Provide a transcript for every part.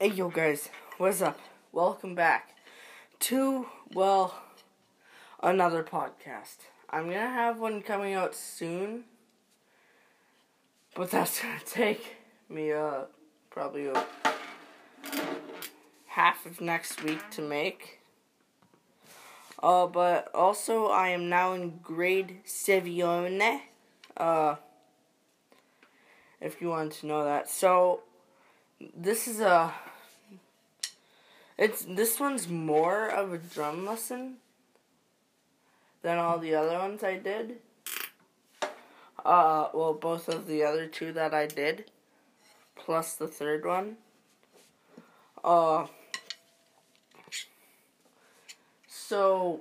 Hey yo guys, what's up? Welcome back to, well, another podcast. I'm gonna have one coming out soon, but that's gonna take me, uh, probably uh, half of next week to make. Uh, but also I am now in grade Sevione, uh, if you want to know that. So, this is a it's this one's more of a drum lesson than all the other ones I did. Uh, well, both of the other two that I did, plus the third one. Uh, so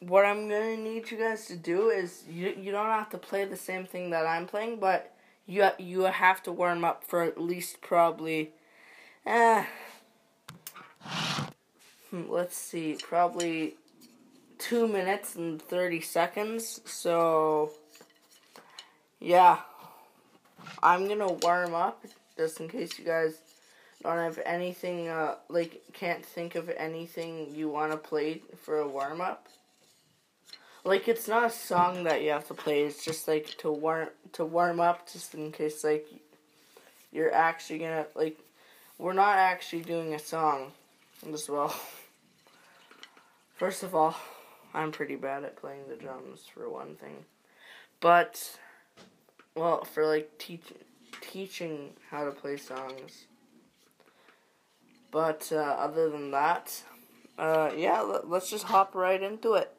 what I'm gonna need you guys to do is you you don't have to play the same thing that I'm playing, but you you have to warm up for at least probably, eh, let's see, probably two minutes and thirty seconds. So yeah, I'm gonna warm up just in case you guys don't have anything uh, like can't think of anything you want to play for a warm up like it's not a song that you have to play. It's just like to warm to warm up, just in case like you're actually gonna like. We're not actually doing a song as well. First of all, I'm pretty bad at playing the drums for one thing, but well, for like teaching teaching how to play songs. But uh, other than that, uh, yeah, let, let's just hop right into it.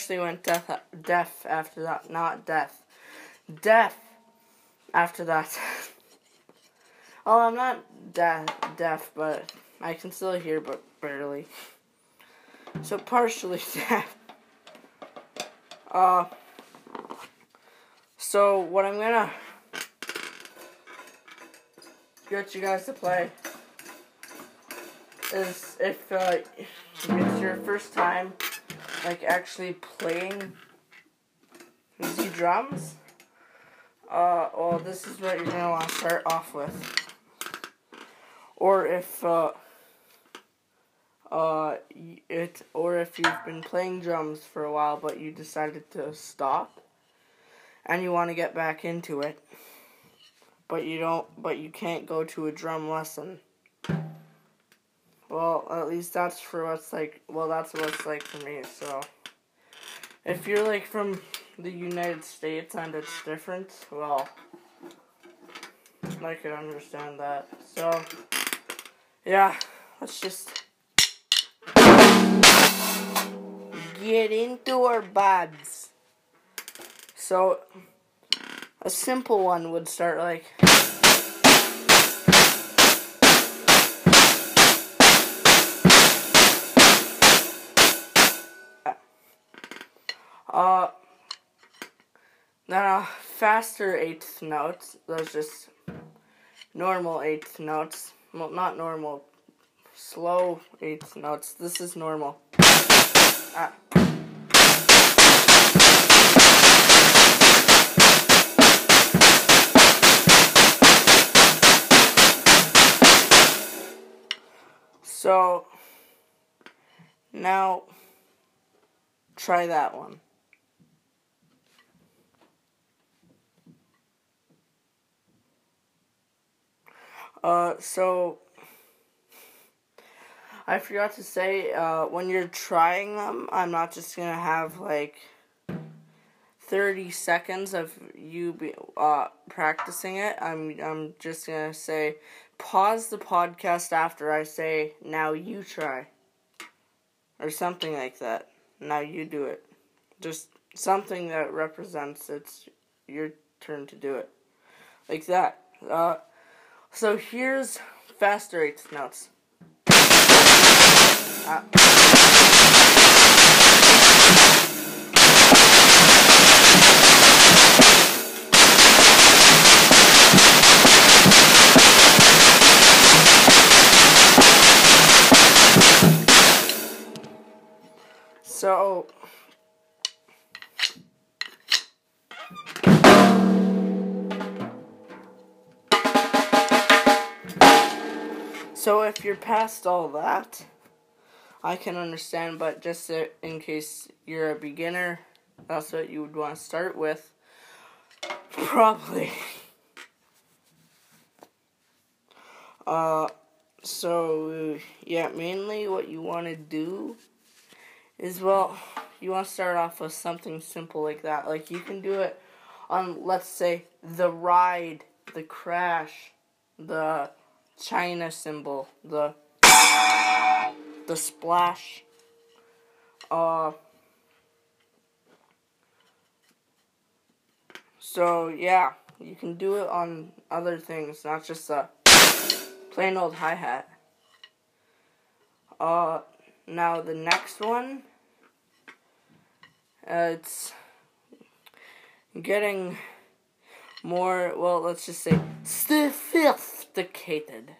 I partially went deaf, deaf after that. Not deaf, deaf after that. oh, I'm not deaf, deaf, but I can still hear, but barely. So partially deaf. Uh. So what I'm gonna get you guys to play is if uh, it's your first time like actually playing the drums, uh, well, this is what you're gonna want to start off with. Or if uh, uh, it, or if you've been playing drums for a while but you decided to stop, and you want to get back into it, but you don't, but you can't go to a drum lesson. Well, at least that's for what's like. Well, that's what it's like for me. So, if you're like from the United States and it's different, well, I can understand that. So, yeah, let's just get into our buds. So, a simple one would start like. Uh, then faster eighth notes. Those just normal eighth notes. Well, not normal. Slow eighth notes. This is normal. Ah. So now try that one. Uh, so I forgot to say, uh, when you're trying them, I'm not just gonna have like 30 seconds of you be, uh, practicing it. I'm, I'm just gonna say, pause the podcast after I say, now you try. Or something like that. Now you do it. Just something that represents it's your turn to do it. Like that. Uh, so here's faster eighth notes. Uh, so So if you're past all that, I can understand, but just in case you're a beginner, that's what you would want to start with. Probably. Uh, so, yeah, mainly what you want to do is, well, you want to start off with something simple like that. Like, you can do it on, let's say, the ride, the crash, the China cymbal, the the splash. Uh So yeah, you can do it on other things, not just a plain old hi-hat. Uh now the next one uh, it's getting more, well, let's just say, sophisticated.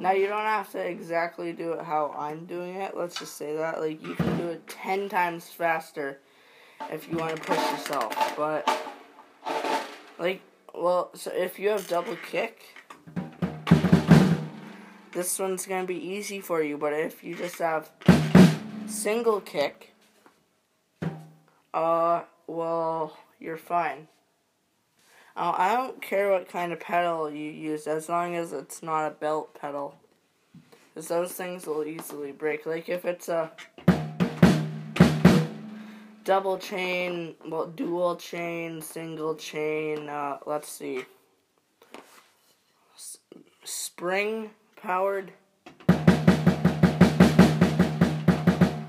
Now, you don't have to exactly do it how I'm doing it. Let's just say that. Like, you can do it 10 times faster if you want to push yourself. But, like, well, so if you have double kick, this one's going to be easy for you. But if you just have single kick, uh, well, you're fine. Uh, I don't care what kind of pedal you use as long as it's not a belt pedal. Because those things will easily break. Like if it's a double chain, well, dual chain, single chain, uh, let's see. S- spring powered.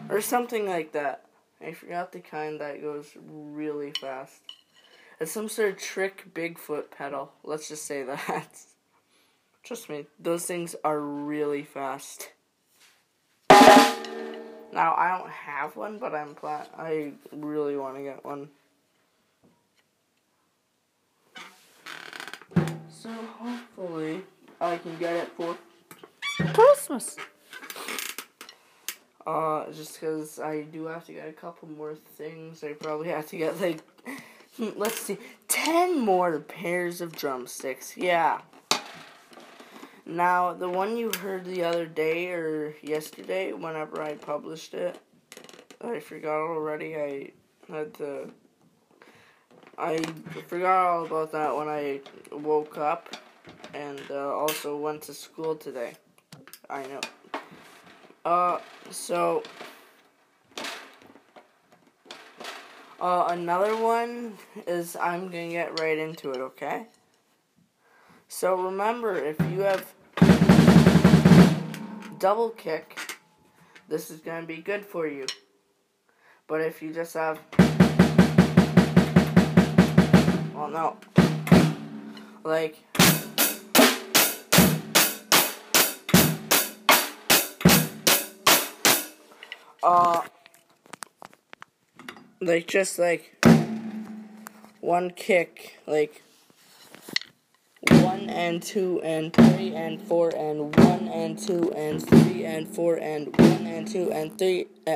Or something like that. I forgot the kind that goes really fast. It's some sort of trick Bigfoot pedal. Let's just say that. Trust me, those things are really fast. Now I don't have one, but I'm pla- I really want to get one. So hopefully I can get it for Christmas. Uh, just because I do have to get a couple more things. I probably have to get like, let's see, ten more pairs of drumsticks. Yeah. Now, the one you heard the other day or yesterday, whenever I published it, I forgot already. I had to. I forgot all about that when I woke up and uh, also went to school today. I know. Uh, so. Uh, another one is I'm gonna get right into it, okay? So remember, if you have double kick, this is gonna be good for you. But if you just have, well, no, like. Uh, like just like one kick, like one and two and three and four and one and two and three and four and one and two and three uh,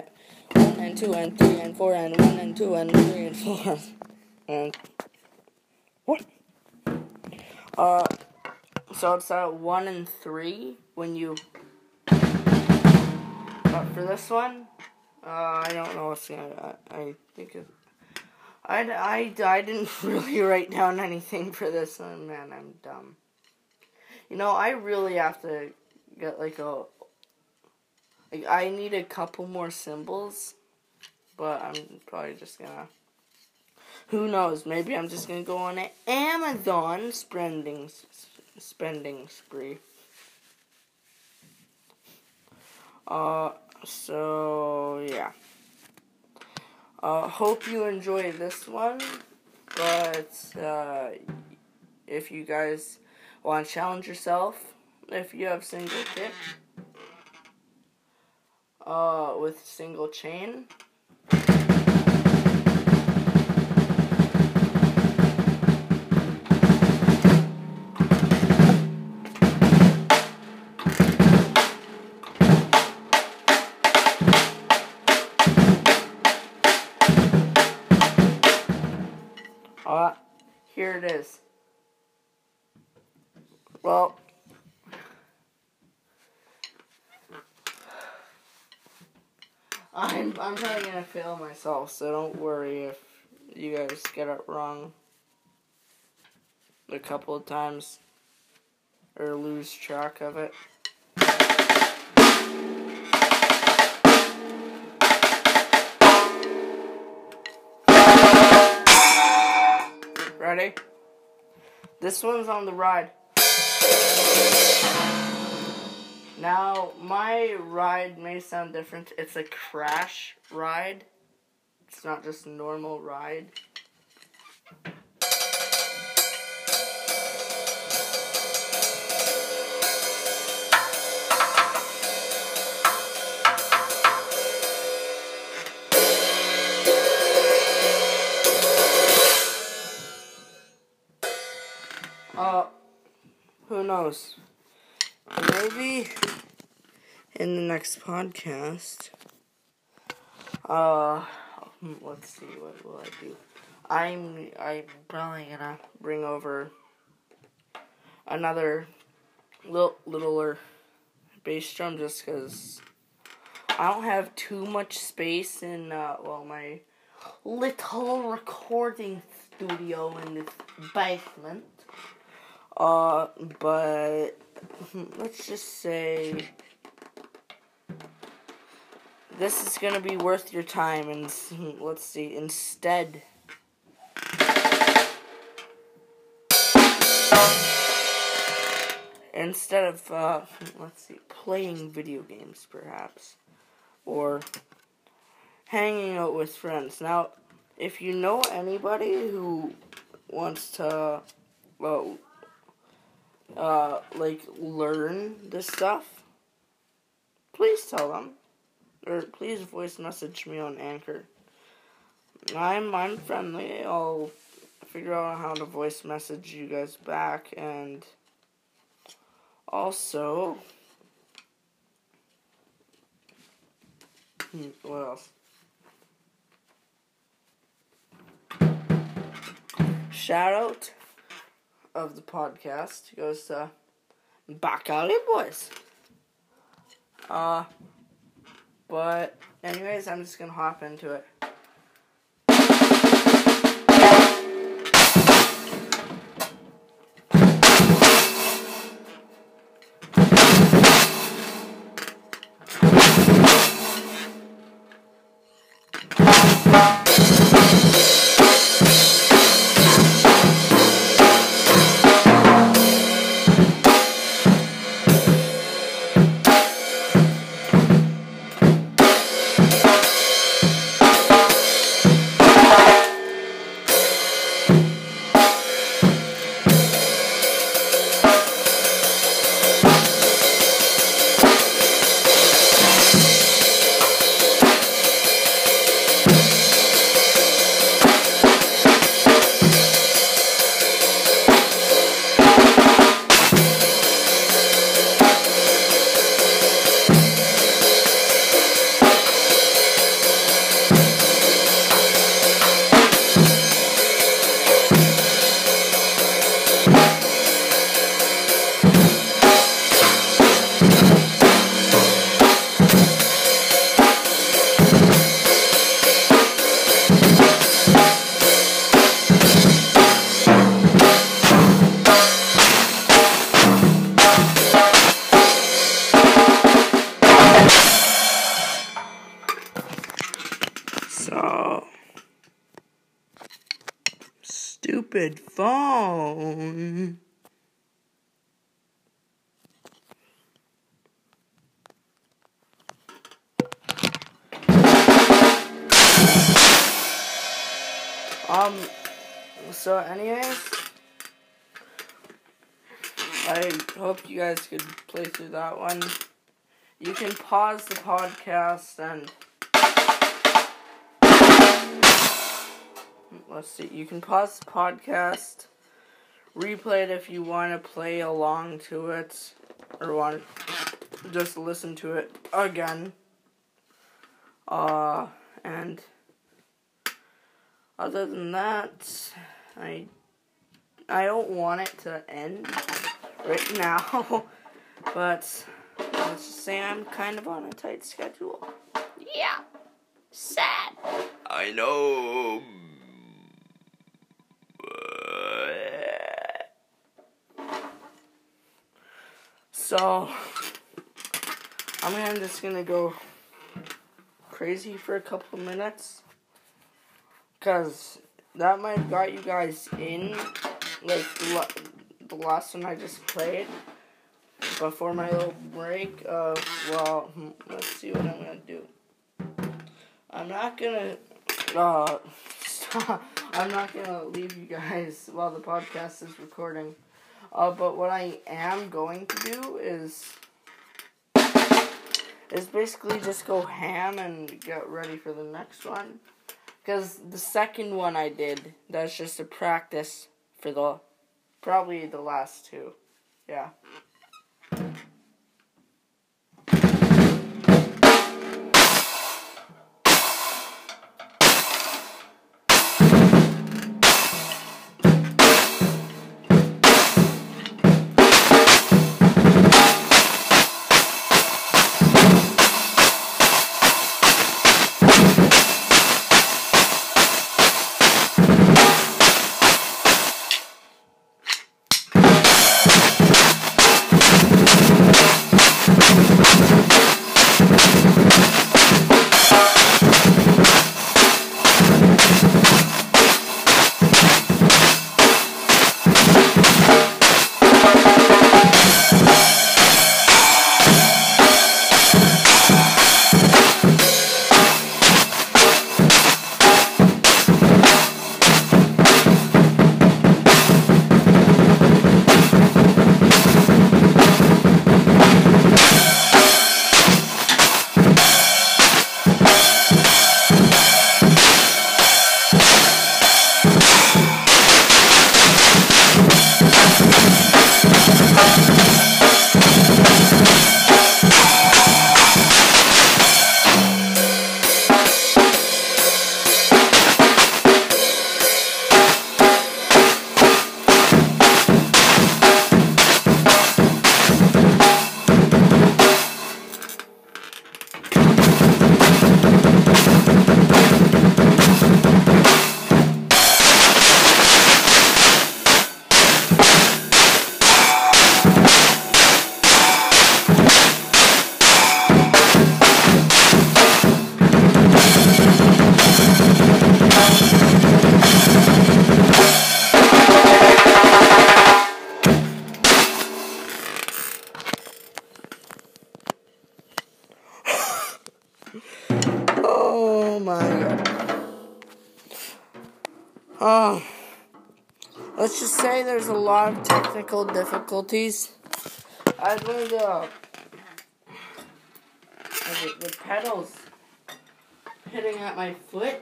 one and two and three and four and one and two and three and four and what? Uh, so it's at one and three when you. But for this one, uh, I don't know what's gonna. I, I think it. I, I, I didn't really write down anything for this one, man. I'm dumb. You know, I really have to get like a. Like, I need a couple more cymbals, but I'm probably just gonna. Who knows? Maybe I'm just gonna go on an Amazon spending spending spree. Uh, so yeah. Uh, hope you enjoy this one, but uh, if you guys want to challenge yourself, if you have single kick uh, with single chain. Fail myself, so don't worry if you guys get it wrong a couple of times or lose track of it. Ready? This one's on the ride. Now, my ride may sound different. It's a crash ride. It's not just normal ride. Uh, who knows? Maybe in the next podcast. Uh, let's see. What will I do? I'm I'm probably gonna bring over another little littler bass drum just because I don't have too much space in uh, well my little recording studio in this basement. Uh, but let's just say this is gonna be worth your time, and let's see. Instead, instead of uh, let's see, playing video games, perhaps, or hanging out with friends. Now, if you know anybody who wants to, well uh, like learn this stuff, please tell them, or please voice message me on Anchor. I'm I'm friendly. I'll figure out how to voice message you guys back, and also, hmm, what else? Shout out of the podcast goes to Back Alley Boys. Uh, but anyways, I'm just gonna hop into it. Um so anyways I hope you guys could play through that one. You can pause the podcast and let's see. You can pause the podcast, replay it if you want to play along to it, or want just listen to it again. Uh, and other than that, I I don't want it to end right now, but let's just say I'm kind of on a tight schedule. Yeah, sad. I know. So, I'm just gonna go crazy for a couple of minutes. Because that might have got you guys in, like, the last one I just played. Before my little break, uh, well, hmm, let's see what I'm gonna do. I'm not gonna, uh, stop. I'm not gonna leave you guys while the podcast is recording. Uh, but what I am going to do is is basically just go ham and get ready for the next one. Because the second one I did, that's just a practice for the probably the last two. Yeah. Oh. Let's just say there's a lot of technical difficulties. I learned uh, the pedals hitting at my foot.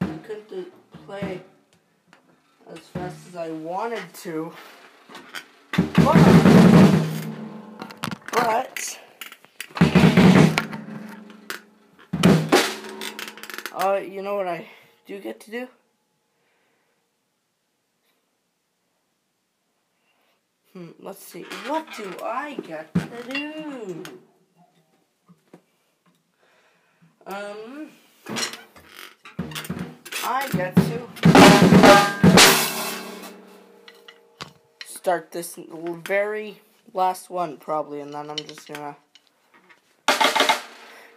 I couldn't play as fast as I wanted to. But, uh, you know what I do get to do? Hmm, let's see. What do I get to do? Um, I get to start this very last one probably, and then I'm just gonna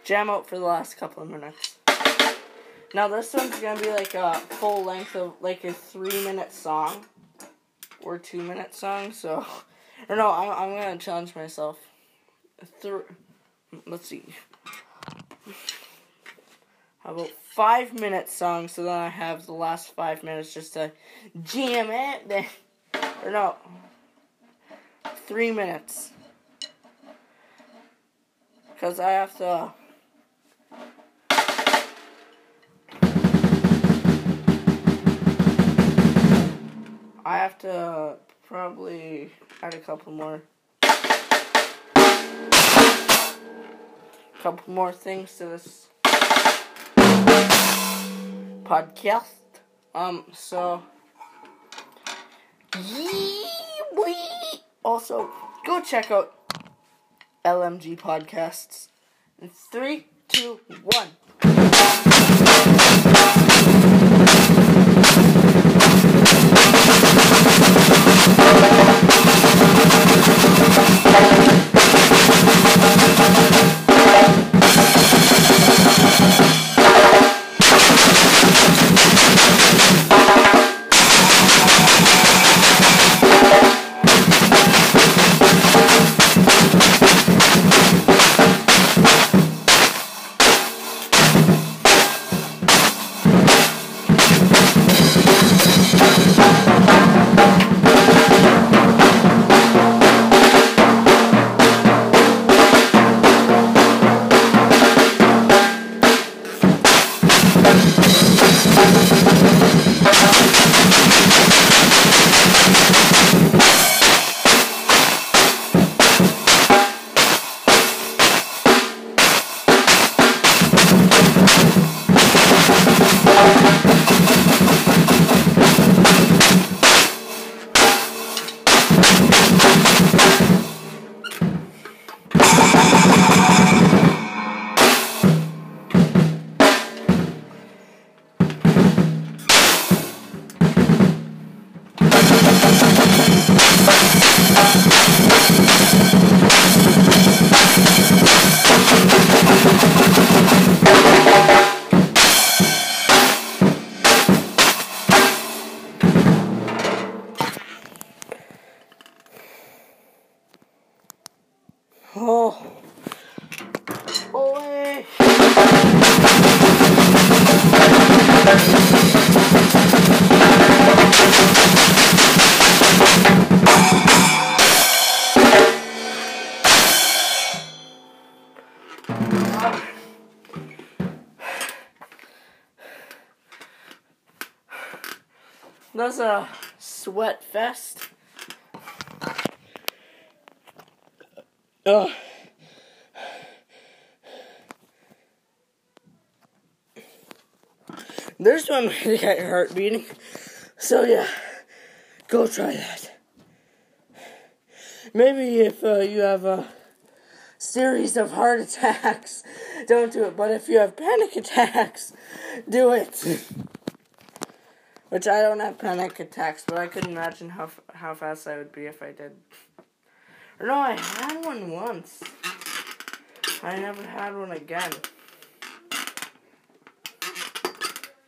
jam out for the last couple of minutes. Now this one's gonna be like a full length of like a three minute song or two minute song. So, or no, I'm I'm gonna challenge myself. Three. Let's see. How about five minute song? So then I have the last five minutes just to jam it. Then, or no, three minutes. Because I have to. I have to probably add a couple more. Couple more things to this podcast. Um, so. Also, go check out LMG podcasts. In three, two, one. Oh. That's a sweat fest. Ugh. This one might get your heart beating. So yeah, go try that. Maybe if uh, you have a series of heart attacks, don't do it. But if you have panic attacks, do it. Which I don't have panic attacks, but I couldn't imagine how how fast I would be if I did. Or no, I had one once. I never had one again.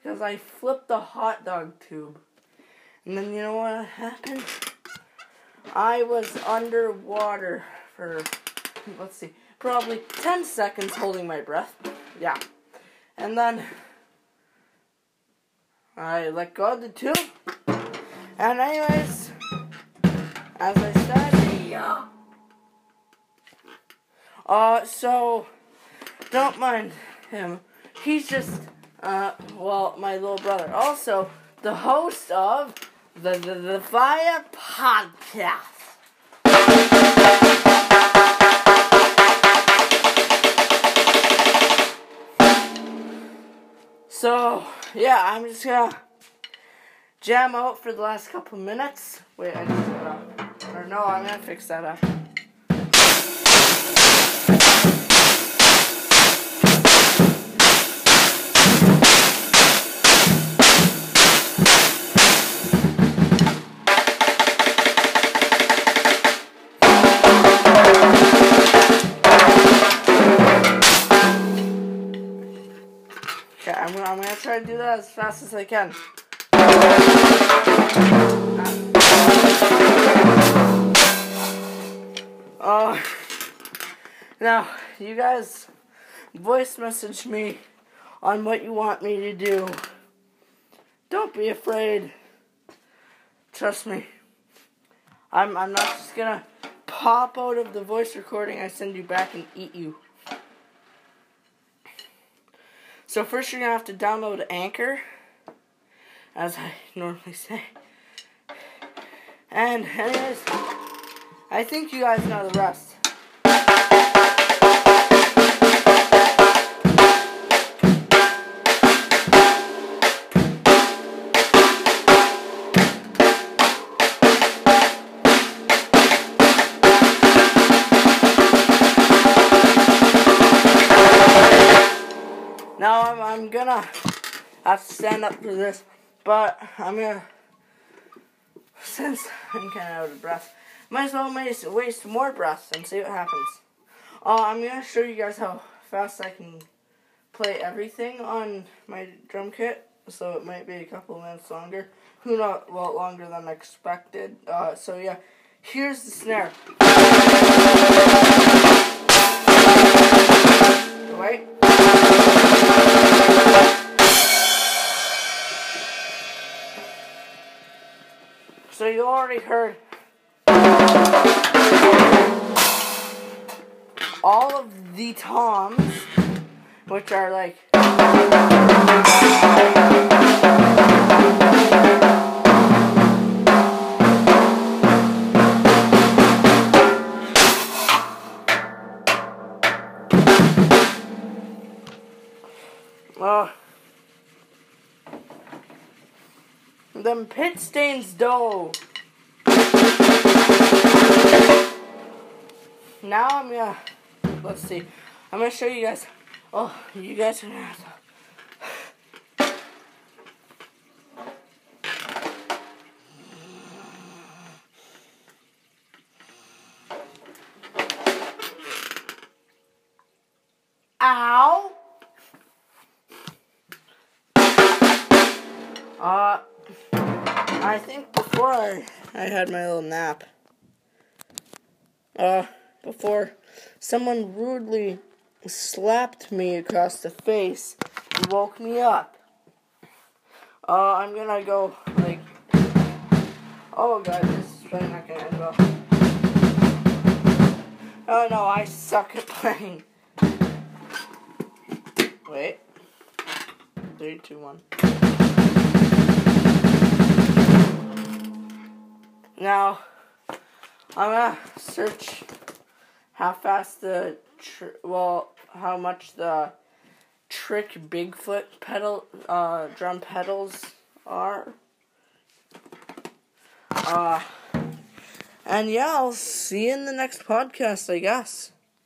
Because I flipped the hot dog tube. And then you know what happened? I was underwater for, let's see, probably 10 seconds holding my breath. Yeah. And then I let go of the tube. And anyways, as I said. Uh, so, don't mind him. He's just, uh, well, my little brother. Also, the host of the, the, the Fire Podcast. So, yeah, I'm just gonna jam out for the last couple minutes. Wait, I just gotta, or no, I'm gonna fix that up. Try to do that as fast as I can. Oh, now you guys voice message me on what you want me to do. Don't be afraid. Trust me. I'm I'm not just gonna pop out of the voice recording I send you back and eat you. So first you're gonna have to download Anchor, as I normally say. And anyways, I think you guys know the rest. Have to stand up for this, but I'm gonna, since I'm kind of out of breath, might as well waste, waste more breath and see what happens. Uh, I'm gonna show you guys how fast I can play everything on my drum kit, so it might be a couple minutes longer. Who knows, well, longer than expected. Uh, so yeah, here's the snare. Wait. So you already heard all of the toms, which are like. Them pit stains dough. Now I'm gonna let's see. I'm gonna show you guys. Oh, you guys are gonna have to. Ow! Uh, I think before I, had my little nap, uh, before someone rudely slapped me across the face and woke me up. Uh, I'm gonna go, like, oh god, this is not gonna end well. Oh no, I suck at playing. Wait. Three, two, one. Now, I'm gonna search how fast the tr- well, how much the trick Bigfoot pedal uh, drum pedals are. Uh, and yeah, I'll see you in the next podcast, I guess.